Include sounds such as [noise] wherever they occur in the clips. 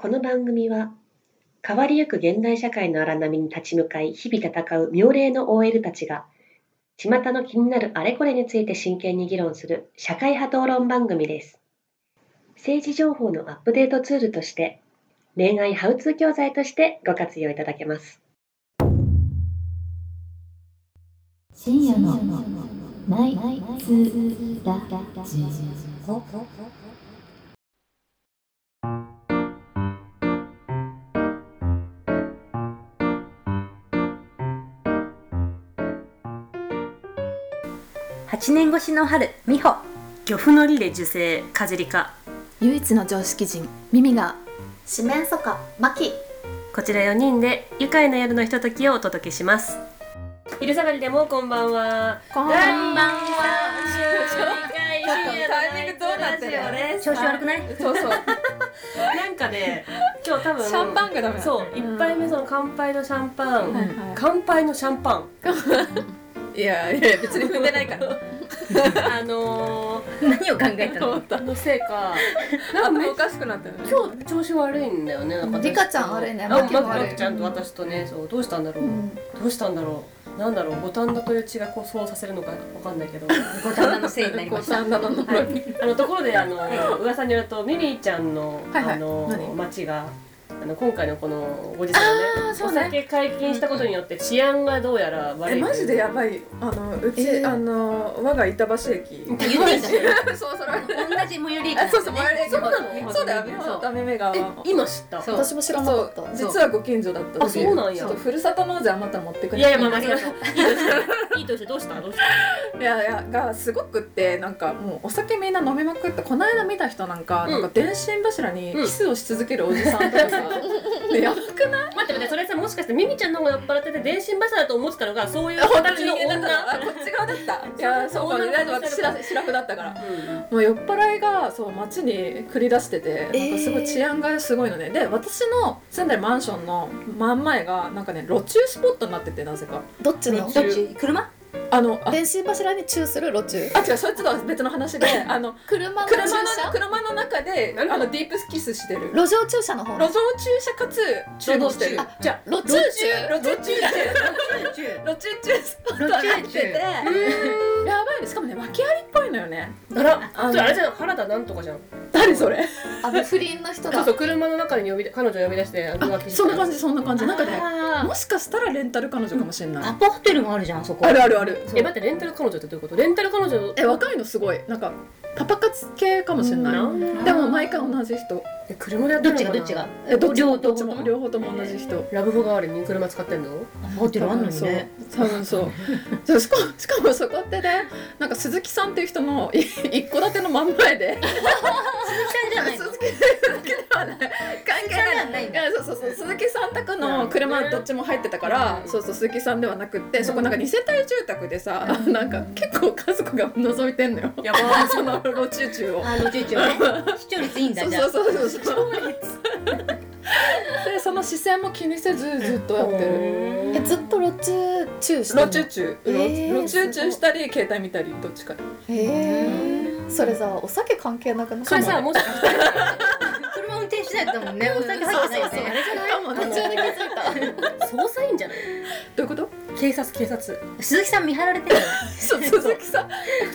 この番組は変わりゆく現代社会の荒波に立ち向かい日々戦う妙齢の OL たちが巷の気になるあれこれについて真剣に議論する社会派討論番組です。政治情報のアップデートツールとして恋愛ハウツー教材としてご活用いただけます。深夜のナイツラジオ。8年越しの春美穂。漁夫の利で受精カジリカ唯一の常識人ミミが。四面楚歌マキ。こちら4人で愉快な夜のひとときをお届けします。昼下がりでもこんばんは。こんばんは。タイミングどうなってる調子悪くない？そうそうなんかね今日多分シャンパンがダメそう一杯目その乾杯のシャンパン、はいはい。乾杯のシャンパン。[laughs] いやいや別に踏んでないから [laughs] [laughs] あの何を考えたの？ー、のせいか。なんかおかしくなってるね。今日調子悪いんだよね。なんかリカちゃん悪いねあマキマキちゃんと私とねそうどうしたんだろう、うん。どうしたんだろう。なんだろう五反田という血がこうそうさせるのかわかんないけど。[laughs] 五反田のせいになりました。五反田の呪い。あのところであの噂によるとミミちゃんの、はいはい。あの何？町があの今回のこのご時世のねおあーそうね。酒解禁したことによって治安がどうやら悪いえマジでやばい。あのうち、えー。あの我が板橋駅。言っていいんだそうそれ [laughs] 同じ最寄り駅あそうそう最寄り駅。そうなの？そうだよ。そうダメ目が。え今知った？そう。私も知らなかった。そう。実はご近所だった。あそうなんや。ちょっとふるさと納税余ったら持ってくれ。いやいやまあまあいいとしていいとして。どうした？どうした？いやいやがすごくってなんかもうお酒みんな飲みまくってこの間見た人なんか,、うんなん。か電信柱にうんキスをし続けるおじさんとかさ、ね [laughs] やばくない？待って待ってそれさもしかしてミミちゃんの方が酔っ払ってて電信柱だと思ってたのがそういう形の女？あこっち側だった。[laughs] いやそうか女の子大丈夫私シラシラフだったから。うんもう酔っ払いがそう街に繰り出しててなんかすごい治安がすごいのね、で私の住んでるマンションの真ん前がなんかね路中スポットになっててなぜか。どっちの？どっち？車？あのあ電信柱にチューする路中あ違うそいつとは別の話で [laughs] あの車の駐車の車？車の中であのディープキスしてる。路上駐車の方？路上駐車かつ注文してる。あじゃあ路中路中駐路中駐スポットになっててやばいね。しかもね訳ありっぽいのよね。あら。あれあれじゃん。原田なんとかじゃん。誰それ？あの不倫の人だ。そうそう車の中に呼び出彼女呼び出して浮気してそんな感じそんな感じ。なんかねあもしかしたらレンタル彼女かもしれない。アパホテルもあるじゃんそこ。あるあるある。え待ってレンタル彼女ってどういうこと？レンタル彼女え若いのすごい。なんかパパ活系かもしれない。でも毎回同じ人。え車でやってどっるのかな？ちがどっちが？えどっち両も。どっち方ともも両方とも同じ人。ラブホ代わりに車使ってんの？アパホテルあんのにね。多分そう。[laughs] そう。しかもしかもそこってねなんか鈴木さんっていう人のい一戸建ての真ん前で。鈴木さんじゃないの？鈴木さんだけではない関係ないいやそうそうそう。鈴木さん宅の車どっちも入ってたから、そうそう鈴木さんではなくって、そこなんか二世帯住宅でさ、なんか結構家族が覗いてんのよ。やばー。その路中中を。あの中中ね。視聴率いいんだじゃあ。そうそうそうそう。でその視線も気にせずずっとやってる。えずっと路中駐してんの？路中中。えー路中中したり携帯見たりどっちか。へえそれさお酒関係なくない？それさもしかして。[laughs] 車運転しないとだもんねお酒入ってない？よねあれじゃない？かもね途中で気づいた捜査員じゃないどういうこと？警察警察。鈴木さん見張られてるよねそう鈴木さん。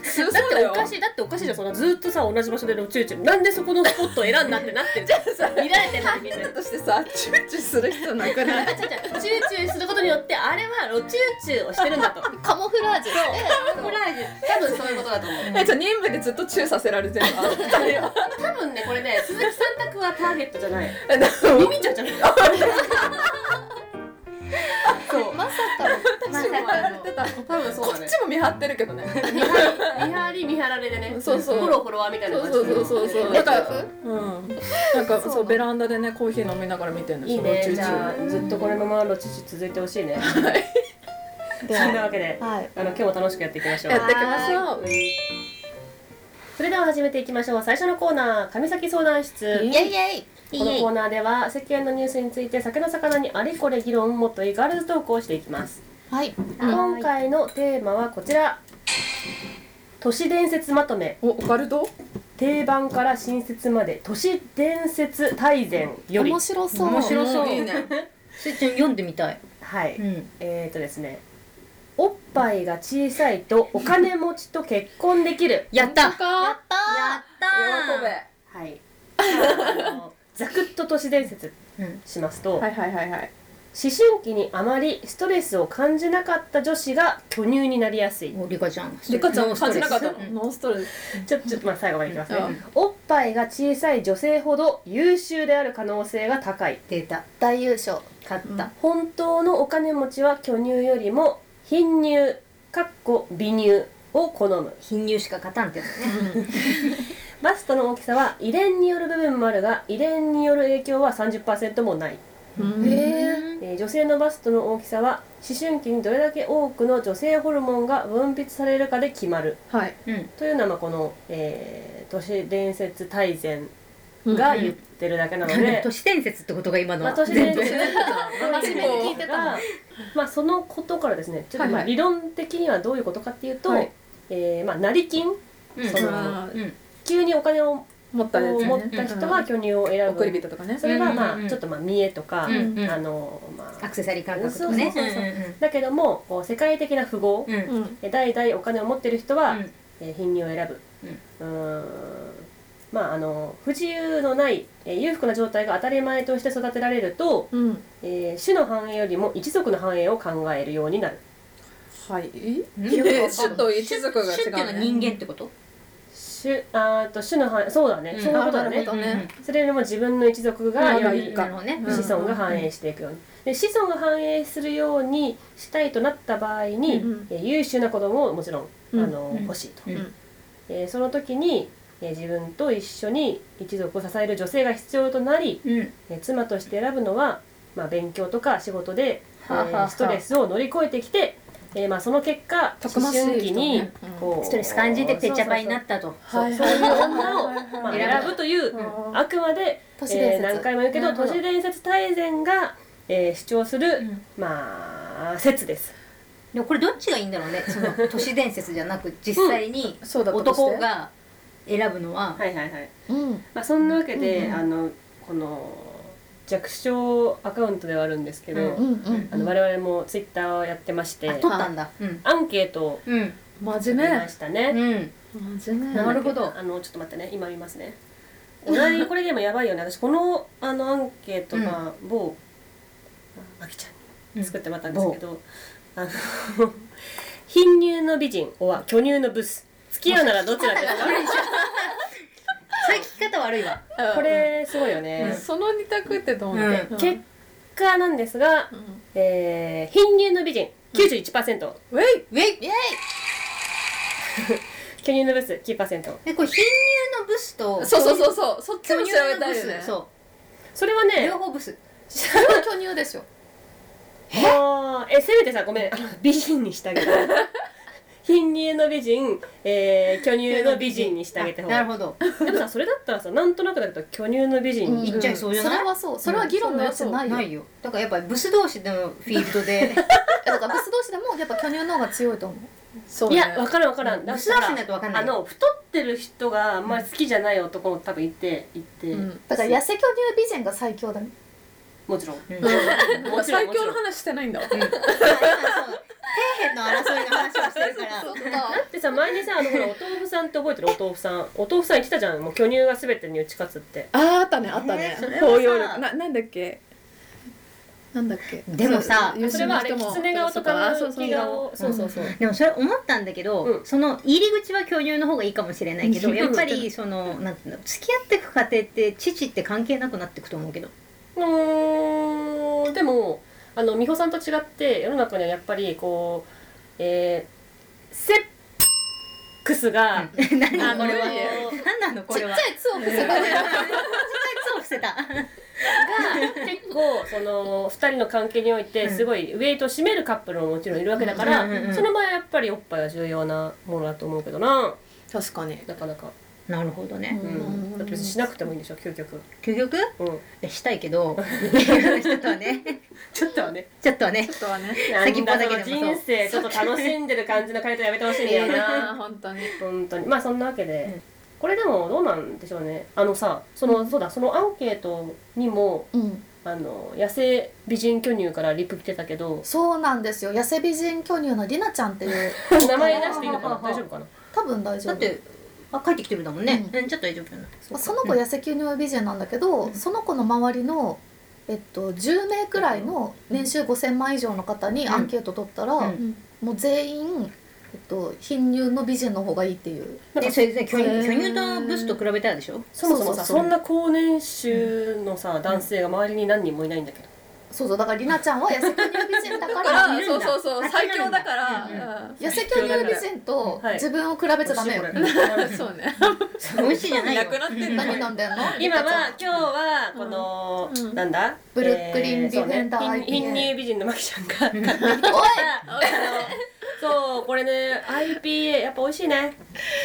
そう。だっておかしいだっておかしいじゃん。そんなずっとさ同じ場所で路中中なんでそこのスポットを選んだってなってるじゃんさ見られてないみたいなとしてさチューチューする必要なくないチューチューすることによってあれは路中中をしてるんだと。カモフラージュカモフラージュ。多分そういうことだと思う。えじゃあ任務でずっとチューさせられてる多分ねこれね鈴木さん宅はターゲットじゃない。ミミちゃんじゃない [laughs] 私もや多分そうだね。こっちも見張ってるけどね見張り見張り見張られでね。そうそう。フォローフォロワーみたいなそう感じ。そうそうそうそう。えだからうん。なんかそうベランダでねコーヒー飲みながら見てるんですいいねじゃ中。あずっとこのまま路中中続いてほしいね。でそんなはわけではい。あの今日も楽しくやっていきましょう。やっていきましょう。それでは始めていきましょう。最初のコーナー神崎相談室。イエイ。イエイ。このコーナーでは世間のニュースについて酒の魚にあれこれ議論もっといいガールズトークをしていきますはい。今回のテーマはこちら。都市伝説まとめ。おオカルト？定番から新設まで。都市伝説大全より。面白そう。面白そう。いいね。ちょっと読んでみたい。はい、うん。えーとですね。おっぱいが小さいとお金持ちと結婚できる。やった。やったやった喜べ。はい。ざくっと都市伝説うんしますと、はいはいはいはい思春期にあまりストレスを感じなかった女子が巨乳になりやすい。おリカちゃんリカちゃん感じなかった。うん。のノンストレスちょちょっとまあ最後までいきますね、うん。おっぱいが小さい女性ほど優秀である可能性が高い。出た。大優勝。勝った。本当のお金持ちは巨乳よりも貧乳かっこ美乳を好む。貧乳しか勝たんってやつね。[laughs] バストの大きさは遺伝による部分もあるが遺伝による影響は30%もない、うんええー女性のバストの大きさは思春期にどれだけ多くの女性ホルモンが分泌されるかで決まる。はい。うん。というのはまあこの、えー都市伝説大全が言ってるだけなので、都市伝説ってことが今のまあ、は都市伝説全部話も聞いてたのまあそのことからですねちょっとまあはい。はい理論的にはどういうことかっていうと、はい。えーまあ成金？うん。そのうん。急にお金を持ったやつね。持った人は巨乳を選ぶ、送り人とかね。それはまあちょっとまあ見栄とか、うんうん。あのまあ。アクセサリー感覚とかね。そうそうそうそう。だけどもこう世界的な富豪、う代々お金を持ってる人は、うん。えー貧乳を選ぶ、うーん。まああの不自由のない、えー裕福な状態が当たり前として育てられると、うん。えー種の繁栄よりも一族の繁栄を考えるようになる。はい。種と一族が違うね。種っていうのは人間ってこと？種あーと種の繁栄そうだね、うん。そういうことだね。ね。それよりも自分の一族がよりね。子孫が繁栄していくように。で子孫が繁栄するようにしたいとなった場合に、うんえー優秀な子供をもちろん、うん。あのうん。欲しいと、うん。えーその時に、えー自分と一緒に一族を支える女性が必要となり、うん。えー妻として選ぶのは、まあ、勉強とか仕事で、えーストレスを乗り越えてきて、えーまあ、その結果思春期にうん。こうストレス感じてぺちゃぱになったと。そうそうそう。いう女を、まあ、選ぶという、うん。あくまで、えー何回も言うけど都市伝説大全が、えー主張する、ん。まあ説です。でもこれどっちがいいんだろうね。その [laughs] 都市伝説じゃなく実際に男が選ぶのは。はいはいはい。うん。まあそんなわけで、うん。あのこの弱小アカウントではあるんですけど、うんうんうんあの我々もツイッターをやってまして、あ取ったんだ。うん。アンケートをうん。真面目。見ましたね。うん。真面目。なるほど。あのちょっと待ってね。今見ますね。お題これでもやばいよね。[laughs] 私このあのアンケートが某あきちゃんに作ってもらったんですけど、あの [laughs] 貧乳の美人おは巨乳のブス。付き合うならどちらですか？[laughs] 悪いわ。これすごいよね。その二択ってどうなの？うん。結果なんですが、うん。えー、貧乳の美人91%、ウェイウェイ [laughs] 巨乳のブス9%えこれ貧乳のブスとそうそうそうそう。そっちも調べたいよね。そそれはうね両方ブス。[laughs] それは巨乳ですよ。もうえせめてさごめん。美人にしてあげて貧乳の美人、えー、巨乳の美人にしてあげてほしいなるほど。でもさそれだったらさなんとなくだけど巨乳の美人。に、言っちゃいそうじゃない？それはそうそれは議論のやつじゃないよ。ないよだからやっぱりブス同士のフィールドでえだからブス同士でもやっぱ巨乳の方が強いと思う。そういや分からん分からん、だブス同士になると分かんないあの太ってる人があんまり好きじゃない男も多分いていて、うん。だから痩せ巨乳美人が最強だね。もちろん。うん。もちろん。最強の話してないんだ。わうん底辺の争いの話をしてるから。[laughs] そっかでさ前にさあのほらお豆腐さんって覚えてる？お豆腐さん。お豆腐さん言ってたじゃん。もう巨乳が全てに打ち勝つって。あーあったねあったね。えーそれはさ包容力。ななんだっけ？なんだっけ？でもさそうそれはあれ狐顔とかあそうそう。浮顔そうそうそう。でもそれ思ったんだけど、うん。その入り口は巨乳の方がいいかもしれないけど、うん。やっぱりそのなんていうの付き合っていく過程って父って関係なくなっていくと思うけど。うーんでもあの美穂さんと違って世の中にはやっぱりこうえー、セックスが、[laughs] 何？あのこれは。ー何なの？これは。ちっちゃい「つ」を伏せた。[laughs] ちっちゃい「つ」を伏せた。が結構その2人の関係においてすごいウェイトを占めるカップルももちろんいるわけだから、うんうんうんうん。その場合はやっぱりおっぱいは重要なものだと思うけどな。確かに。なかなか、なるほどね、ううん。ん、だって別にしなくてもいいんでしょ究極、究極？うん、えしたいけど。ちょっとはね。ちょっとはね。ちょっとはね。ちょっとはね。先っぽだけでもそう。人生ちょっと楽しんでる感じの回答やめてほしいんだよな。本当に。本当に。まあそんなわけで、うん。これでもどうなんでしょうね。あのさそのそうだそのアンケートにもうん。あの野生美人巨乳からリプ来てたけど。そうなんですよ。痩せ美人巨乳のりなちゃんっていう。[laughs] 名前出していいのかな？大丈夫かな？多分大丈夫。だってあ帰ってきてるんだもんね。ううんちょっと大丈夫かなまあその子痩せ巨乳美人なんだけど、その子の周りの、えっと、10名くらいの年収5000万以上の方にアンケート取ったら、うん。もう全員、えっと、貧乳の美人の方がいいっていう。でそれで巨乳とブスと比べたらでしょ？そもそもさそうそうそう。そんな高年収のさ男性が周りに何人もいないんだけどそうそうだからりなちゃんは痩せ巨乳美人だか [laughs] だからそうそうそう。あ最強だから。痩せ巨乳美人とはい。自分を比べちゃダメよ、美味しいそうね。美味しいじゃないよ。なくなってんの。何飲んでんの？今は今日はこの、うん。なんだ？ブルックリンディフェンダーえそうね IPA 貧乳美人のマキちゃんが買ってきた。おいそうこれね IPA やっぱ美味しいね。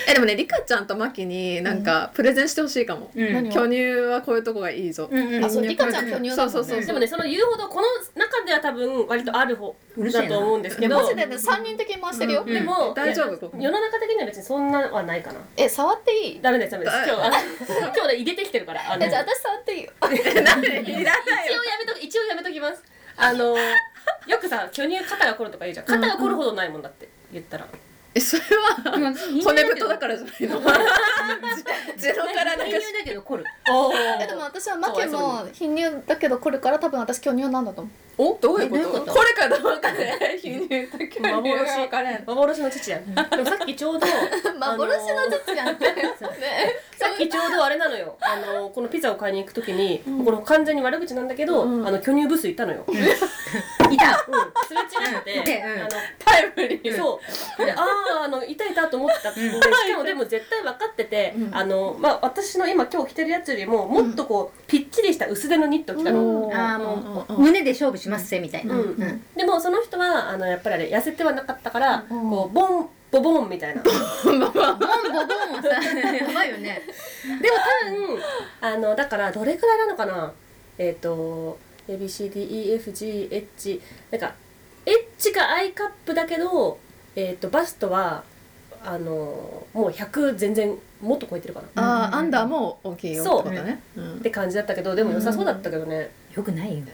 えでもねリカちゃんとマキになんかプレゼンしてほしいかも。うん。何巨乳はこういうとこがいいぞ。うんうんあそうリカちゃん巨乳だもんね。そうそうそうでもねその言うほどこの中では多分割とある方だと思うんですけど。マジでね3人的に回してるよ、うん。でも大丈夫？世の中的には別にそんなはないかな。え触っていい？ダメですダメです。今日あの [laughs] 今日ね入れてきてるからあの。えじゃあ私触っていいよ。なんでいらないよ一応やめと一応やめときます。あのよくさ巨乳肩が凝るとか言うじゃん。肩が凝るほどないもんだって言ったら。えそれは骨太だからじゃないの？[laughs] ゼロからなんか貧乳だけど凝る。おえでも私はマケも貧乳だけどこれから多分私巨乳なんだと思うお？どういうこと？と？これからどうかね。貧乳と巨乳が分かれん。幻の父やん。でもさっきちょうど [laughs] 幻の父やん。ってねさっきちょうどあれなのよ。あのこのピザを買いに行くときに、この完全に悪口なんだけど、うん。あの巨乳ブスいたのよ、うん、す [laughs] いた。れ違って、うん。あのタイムリー。そう。であああのいたいたと思ってた。ん。で、うんしかもでも絶対分かってて、うん。あのまあ私の今今日着てるやつよりももっとこう、ぴっちりした薄手のニット着たの、うん。ああもううん。胸で勝負しますせみたいな。うん。うん。でもその人はあのやっぱりあれ痩せてはなかったから、うん。こうボンボボンみたいな。でもボンボボンはさやばいよね。[laughs] 多分あのだからどれくらいなのかな？えっ、と ABCDEFGH なんか H か I カップだけど、えー、とバストはあのもう100全然もっと超えてるかな。あーアンダーも大きいよってことね。う。ん。って感じだったけどでも良さそうだったけどね、よくないよ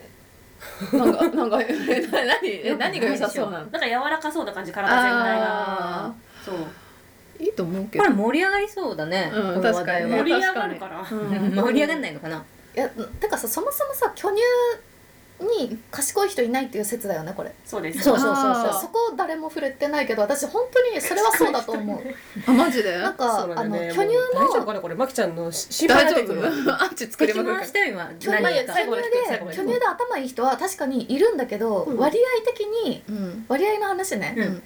なんかなんかえな何？え何が良さそうなの？なんか柔らかそうな感じ体全体があそう。ーいいと思うけど。これ盛り上がりそうだねうんこの話題は確かに。盛り上がるから。うん。盛り上がんないのかな。いやてかさそもそもさ巨乳に賢い人いないっていう説だよねこれ。そうです。そうそうそうそう。そこ誰も触れてないけど私本当にそれはそうだと思う。あマジで？なんかあんだよねの巨乳の大丈夫かなこれ。まきちゃんのし心配大丈夫？アンチ作り敵まくる巨乳で巨乳で頭いい人は確かにいるんだけど、うん。割合的にうん。割合の話ね、うん。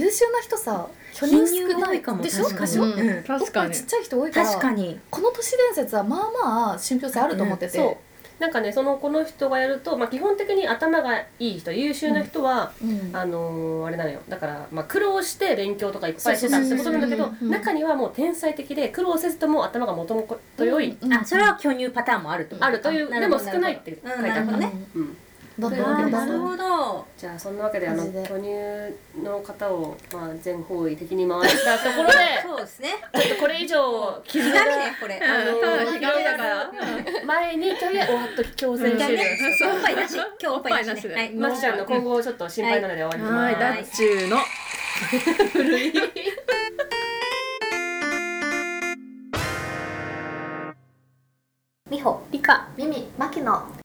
優秀な人さ巨貧乳少ない乳多いかも。でしょ？確かに。でしょ確かに。ちっちゃい人多いから確かに。この都市伝説はまあまあ信憑性あると思ってて、そうなんかねそのこの人がやると、まあ、基本的に頭がいい人優秀な人は、うん。あのーあれなのよ。だから、まあ、苦労して勉強とかいっぱいしてたってことなんだけど中にはもう天才的で苦労せずとも頭がもともと良い、うんあそれは巨乳パターンもあるとあるというでも少ないって書いてあるなるほどねうん、だとあ思うだと思うーなるほど。じゃあそんなわけであの巨乳の方を、まあ、全方位的に回した [laughs] ところでそうですね。ちょっとこれ以上気絆ががねこれ。あのただから前にとりあえずおっと強制終了おっぱいなし。今日おっぱいなしおっぱいなしで。はい。まきちゃんの今後ちょっと心配なので終わります、はい。ダッチューの。美穂理科耳マキの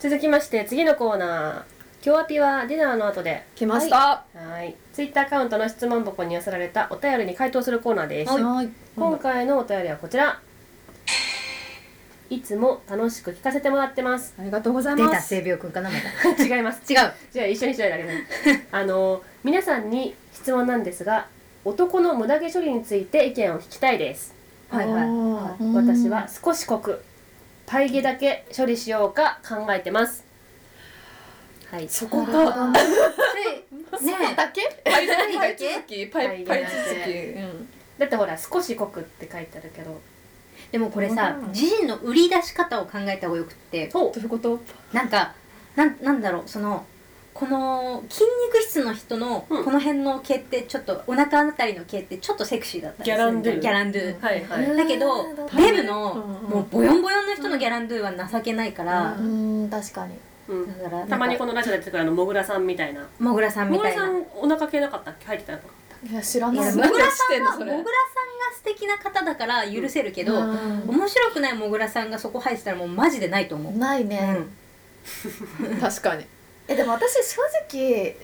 続きまして次のコーナー。今日アピはディナーの後で。来ました。はい。ツイッターアカウントの質問箱に寄せられたお便りに回答するコーナーです、はい。今回のお便りはこちら。いつも楽しく聞かせてもらってます。ありがとうござい出ます。た性病くんかなまた。[laughs] 違います。違う。じゃあ一緒にしないであげてあの皆さんに質問なんですが男の無駄毛処理について意見を聞きたいです。はいはい。私は少し濃くパイ毛だけ処理しようか考えてます。はい。そこがど [laughs] ねねだけ？パイパだけ？続きパイパイ続きうん。だってほら少し濃くって書いてあるけど。でもこれさ自身の売り出し方を考えた方がよくって。そう。どういうこと？なんかなんなんだろうそのこの筋肉質の人のうん。この辺の毛ってちょっとお腹あたりの毛ってちょっとセクシーだったりするギャランドゥ。ギャランドゥ。はいはい、うんだけどうんデブのうんもうボヨンボヨンの人のギャランドゥは情けないからう、ん。確かに。うん、だからたまにこののラジオで出てくるあのもぐらさんみたいな。もぐらさんみもぐたいな。らさんお腹系なかったっけ？入ってたの。いや知らない。もぐらしてんのそれ。もぐらさんが素敵な方だから許せるけど、うん。面白くないもぐらさんがそこ入ってたらもうマジでないと思う、ないね、確かにえでも私正直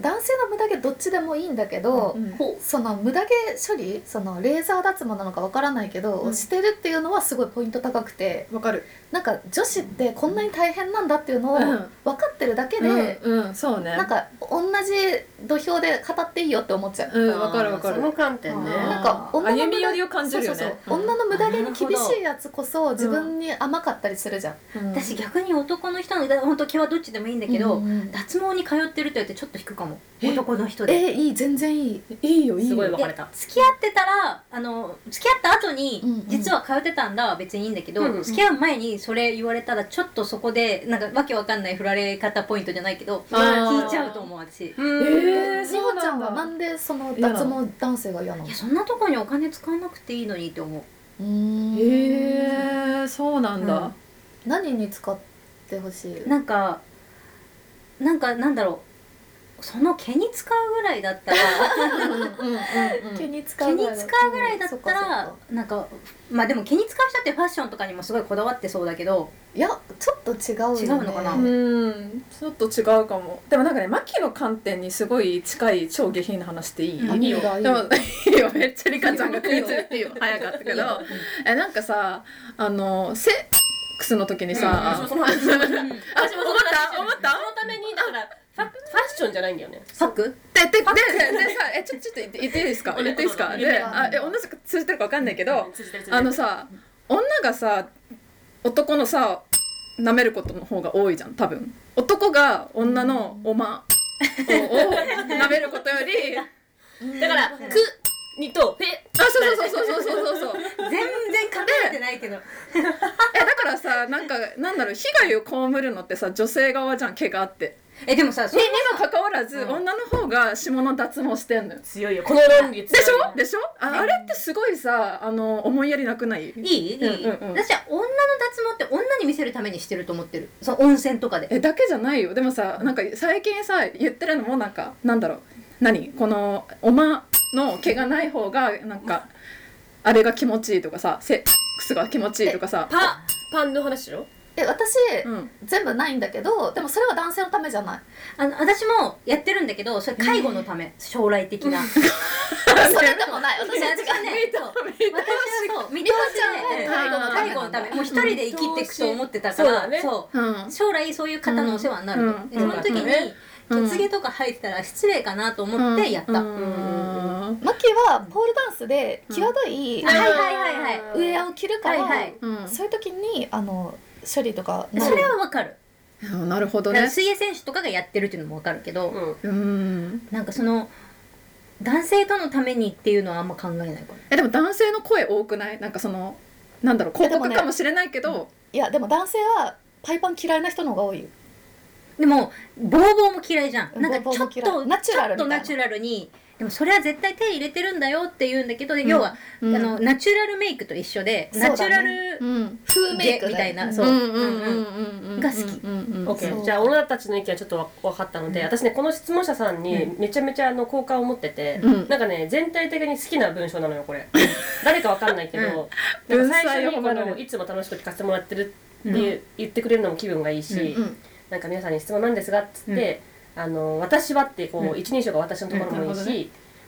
男性の無駄毛どっちでもいいんだけど、うんほその無駄毛処理そのレーザー脱毛なのかわからないけど、うん。してるっていうのはすごいポイント高くてわかる。なんか女子ってこんなに大変なんだっていうのをうん。分かってるだけで、うんうんそうね。なんか同じ土俵で語っていいよって思っちゃう。うんわかるわかる。その観点ね。なんか女の無駄歩み寄りを感じるよね。そうそうそう。うん。女の無駄毛に厳しいやつこそ自分に甘かったりするじゃん。うん。私逆に男の人のだ本当毛はどっちでもいいんだけど、うんうん。脱毛に通ってると言ってちょっと引くかも。え男の人で。えいい全然いい。いいよいいよ。すごい分かれた。で付き合ってたらあの付き合った後に、うんうん。実は通ってたんだは別にいいんだけど、うんうん付き合う前にそれ言われたらちょっとそこでなんかわけわかんない振られ方ポイントじゃないけどあー。引いちゃうと思う私。いうんえーみほちゃんはなんでその脱毛男性が嫌なの？や？そんなとこにお金使わなくていいのにって思う。うーん。へえそうなんだ。何に使ってほしい？なんかなんかなんだろうその毛に使うぐらいだったら毛に使毛にうぐらいだ使うぐらいだったらかなんかまあでも毛に使う人ってファッションとかにもすごいこだわってそうだけどいやちょっと違うよね。違うのかな？うん。ちょっと違うかも。でもなんかねマキの観点にすごい近い超下品な話っていい、うん。いいよ。いいでもいいよ。めっちゃリカちゃんが食いついてよ。早かったけど。えなんかさあのセックスの時にさ、うん。私もその話私も思った？思った？そのためにだからファファッションじゃないんだよね。ファック？でででででさえちょちょっと言って言っていいですか？言っていいですか？うんであえ同じく通じてるか分かんないけどあのさ女がさ男のさ舐めることの方が多いじゃん多分。男が女のおまをを舐めることよりあだから「く」にと「ぺ」そうそうそうそうそうそうそう全然考えてないけど。えだからさなんかなんだろう被害を被るのってさ女性側じゃん毛があってえでもさそにれにもかかわらず、うん。女の方が下の脱毛してんの。よ強いよこの論理強いでしょでしょ？ああれってすごいさあの思いやりなくない？いいいい、うんうんうん。私は女の脱毛って女に見せるためにしてると思ってる。その温泉とかで。えだけじゃないよ。でもさなんか最近さ言ってるのもなんかなんだろう。何？このおまの毛がない方がなんかあれが気持ちいいとかさセックスが気持ちいいとかさ。パパンの話しろえ私、うん。全部ないんだけどでもそれは男性のためじゃない。あの私もやってるんだけどそれ介護のため、将来的な。[laughs] それでもない。私は違うね。はそう。見通しで美穂ちゃん。は介護のため。もう一人で生きていくと思ってたからそうだねそう。うん。将来そういう方のお世話になると、うん。でその時にうん。血毛とか生えてたら失礼かなと思ってやった、うん。うん。マキはポールダンスで際どい、うん。はいはいはいはい。ウェアを着るから、はいはい。うん。そういう時にあの処理とかそれはわかる、あなるほどね。水泳選手とかがやってるっていうのもわかるけど、うん。うん。なんかその男性とのためにっていうのはあんま考えないかもえでも男性の声多くない？なんかそのなんだろう広告かもしれないけど、いやでも男性はパイパン嫌いな人の方が多いよ。でもボーボーも嫌いじゃん。うんなんかちょっボーボーも嫌といナチュラルちょっとみたいなナチュラルにでもそれは絶対手入れてるんだよって言うんだけど、要は、うん。あのナチュラルメイクと一緒で、ナチュラルうん。風メイクみたいなうん。そう。うんうんうんうんうん。が好き。じゃあ女たちの意見はちょっとわ分かったので、私ねこの質問者さんにうめちゃめちゃあの好感を持ってて、うん。なんかね全体的に好きな文章なのよこれ。[laughs] 誰かわかんないけど、なんか最初にこ文才を褒められるのいつも楽しく聞かせてもらってるって言ってくれるのも気分がいいし、うんなんか皆さんに質問なんですがっつって、あの私はってこう、うん。一人称が私のところもいいし、うん。なるほどね。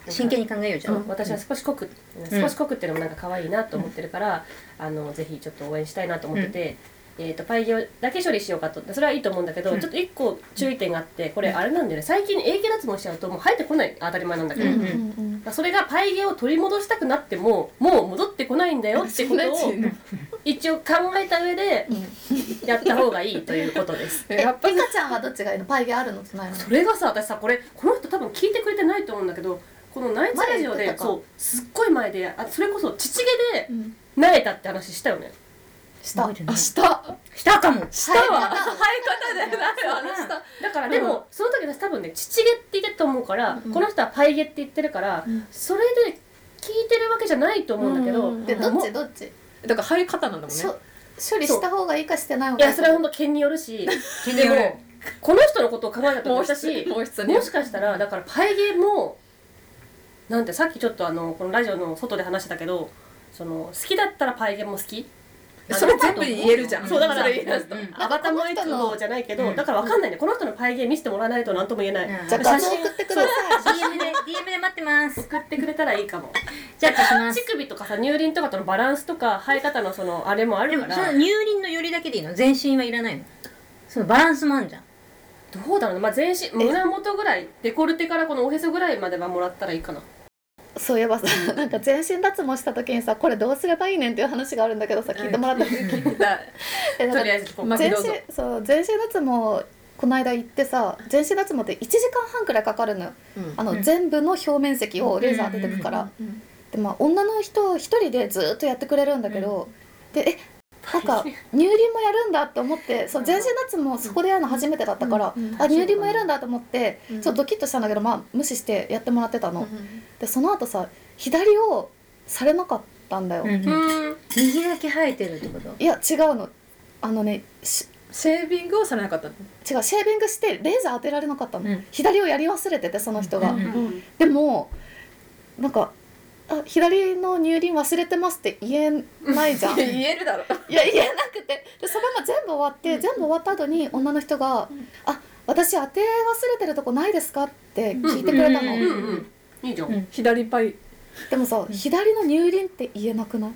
真剣に考えようじゃん、私は少し濃く、少し濃くっていうのもなんか可愛いなと思ってるから、あのぜひちょっと応援したいなと思ってて、えー、とパイゲをだけ処理しようかとそれはいいと思うんだけど、うん。ちょっと一個注意点があってこれあれなんだよね。最近永久脱毛しちゃうともう生えてこない当たり前なんだけど、うんうんうんそれがパイゲを取り戻したくなってももう戻ってこないんだよってことを一応考えた上でやった方がいいということです。[laughs] えやっぱリカちゃんはどっちがいいの？パイゲあるのとないの？それがさ私さこれこの人多分聞いてくれてないと思うんだけどこのナイツラジオでそうすっごい前であそれこそ父毛でうん。なえたって話したよね。した覚えてない。あしたしたかも。したははい。生え方だよなしただからでも、その時私多分ね父毛って言ってると思うから、うん。この人はパイ毛って言ってるから、うん。それで聞いてるわけじゃないと思うんだけど、うん。でどっもちどっち？だから生え方なんだもんね。しょ処理した方がいいかしてない方いがいやそれは本当毛によるし。気による。でもこの人のことを考えたともう私一つもしかしたらだからパイ毛もなんてさっきちょっとあのこのラジオの外で話してたけどその好きだったらパイ毛も好きそれ全部言えるじゃん。そうだからアバタモエクボじゃないけど、うん。だからわかんないね。この人のパイ毛見せてもらわないと何とも言えない、うん。じゃあ画像送ってください。DM で DM で待ってます。送ってくれたらいいかも。ジャッジします。乳首とかさ乳輪とかとのバランスとか生え方のそのあれもあでるから。もその乳輪の寄りだけでいいの？全身はいらないの？そのバランスもあんじゃん。どうだろうな、まあ、全身胸元ぐらいデコルテからこのおへそぐらいまではもらったらいいかなそういえばさ [laughs] なんか全身脱毛した時にさこれどうすればいいねんっていう話があるんだけどさ聞いてもらってもだえなん。かとりあえず聞こう全身そう全身脱毛この間行ってさ全身脱毛って1時間半くらいかかるのよ。あの、うん。全部の表面積をレーザー当ててくから、でまあ女の人一人でずっとやってくれるんだけど、でえなんか乳輪もやるんだって思ってそう全身脱毛そこでやるの初めてだったから、あ乳輪もやるんだと思って、うんちょっとドキッとしたんだけどまあ無視してやってもらってたの、でその後さ左をされなかったんだよ、右だけ生えてるってこといや違うのあのねしシェービングをされなかったの違うシェービングしてレーザー当てられなかったの、うん左をやり忘れててその人が、でもなんかあ左の乳輪忘れてますって言えないじゃん。い [laughs] 言えるだろ。や言えなくて。でそれが全部終わって、全部終わった後に女の人が「あ私当て忘れてるとこないですか?」って聞いてくれたの、うん。うんうんいいじゃん、うん。左パイでもさ、左の乳輪って言えなくな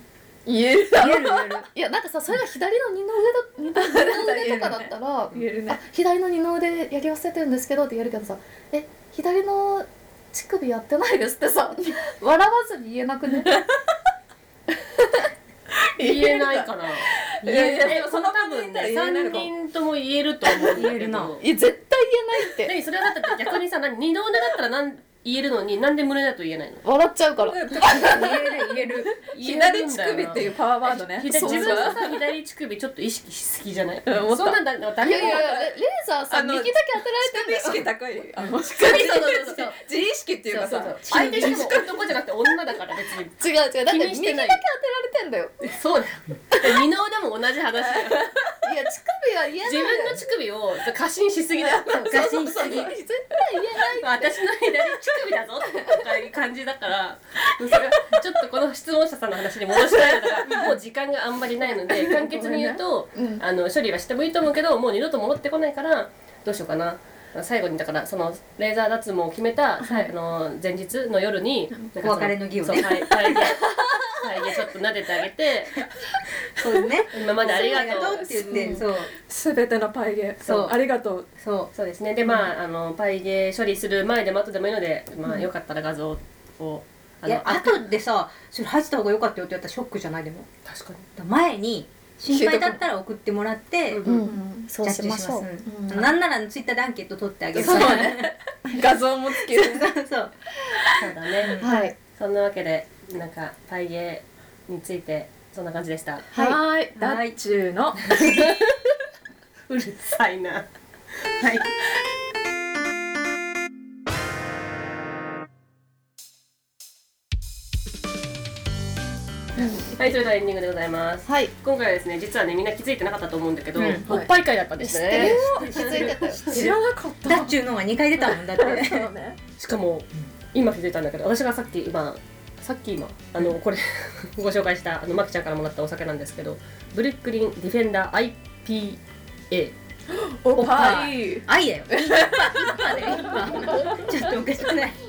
い？言えるだろ。言える言える。いやなんかさそれが左の二の腕だ二の腕とかだったらあ言えるね。左の二の腕やり忘れてるんですけどって言えるけどさえ左の乳首やってないですってさ。[laughs] 笑わずに言えなくね？[laughs] 言えないかな。言えない。その多分ね3人とも言えると思う。言えるな。え絶対言えないって。何それはだって逆にさ何二の腕だったらなん言えるのになんで胸だと言えないの？笑っちゃうから。言える言える。左乳首っていうパワーワードね自分のさ左乳首ちょっと意識しすぎじゃないそんなんだいやいやいやレレーザーさあの右だけ当てられてんだよ意識高いあのそうそうそうそう自意識っていうかさそうそうそう相手しかも男じゃなくて女だから別に違う違うだって気にしてない右だけ当てられてんだよそうだよ二の腕も同じ話だよいや乳首は言えない自分の乳首を過信しすぎだよ過信しすぎ絶対言えない私の左乳首だぞ。とかいう感じだから。それちょっとこの質問者さんの話に戻したいから。もう時間があんまりないので簡潔に言うと、うん。あの処理はしてもいいと思うけどもう二度と戻ってこないからどうしようかな。最後にだからそのレーザー脱毛を決めた、さあの前日の夜にお別れの儀をね [laughs] はいでちょっと撫でてあげて。[laughs] そうね。今までありがとう。って言ってそう。すべてのパイゲ。そう。ありがとう。そそうですね。でまああのパイゲ処理する前でも後でもいいので、まあよかったら画像をあのういや後でさそれ入ってた方が良かったよって言ったらショックじゃないでも。確かに。だ前に心配だったら送ってもらってうん。うん。うんそう。ジャッジします。しましょううん。なんならツイッターでアンケート取ってあげる。そうね。[laughs] 画像もつける。そうそう。そうだね。はい。そんなわけでなんかパイゲについてそんな感じでした。はい。はい。ダッチューの。[laughs] うるさいな。はい。はい、それではエンディングでございます。はい。今回はですね、実はね、みんな気づいてなかったと思うんだけど、うん。おっぱい会だったんです知ってたよ知らなかった。ダッチューのが2回出たもんだって。そうね。しかも、今気づいたんだけど、私がさっき今、さっき今、あの、これ [laughs] ご紹介した、あの、まきちゃんからもらったお酒なんですけど、ブルックリンディフェンダー IPA。おっぱぱい。い愛だよ。[laughs] ちょっとおかしくない。[laughs]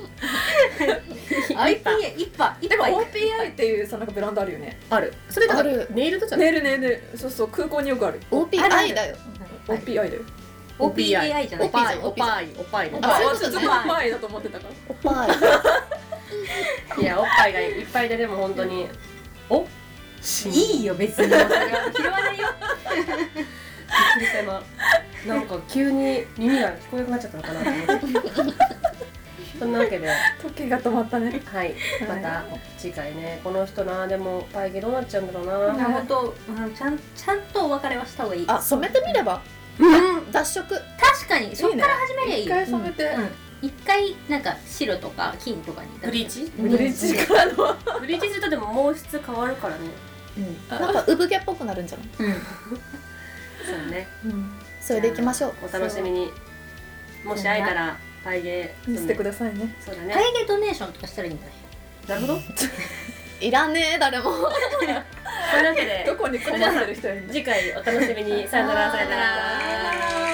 IPA 一派一でも派 OPI っていうさなんかブランドあるよね。ある。それだからネイルとじゃないネイルネイル。そうそう空港によくある。OPI だよ。OPI だよ。OPI じゃない。おぱい、おぱい、おぱいの。ああ私ずっと OPI だと思ってたから。おっぱいいや、おっぱいがいっぱいで、でも本当に。お？いいよ別に。それは拾わないよ。びっくりした。今なんか急に耳が聞こえなくなっちゃったのかなと思って。そんなわけで。は時が止まったね。い。また次回ね。この人なでもパイゲどうなっちゃうんだろうな。本当うんちゃんちゃんとお別れはした方がいい。あ染めてみれば。うん。脱色。確かに。そっから始めりゃいい。一回染めて。うん一回なんか白とか金とかにブリーチ？ブリーチ。からのブリーチ [laughs] するとでも毛質変わるからね。なんか産毛っぽくなるんじゃない？うん。そうね。それでいきましょう。お楽しみに。もし会えたらパイゲ見せてくださいね。そうだね。パイゲドネーションとかしたらいいんだね。なるほど。[laughs] いらねえ誰も。というわけで [laughs] どこに困ってる人いるんだ。次回お楽しみに。さよなら。さよなら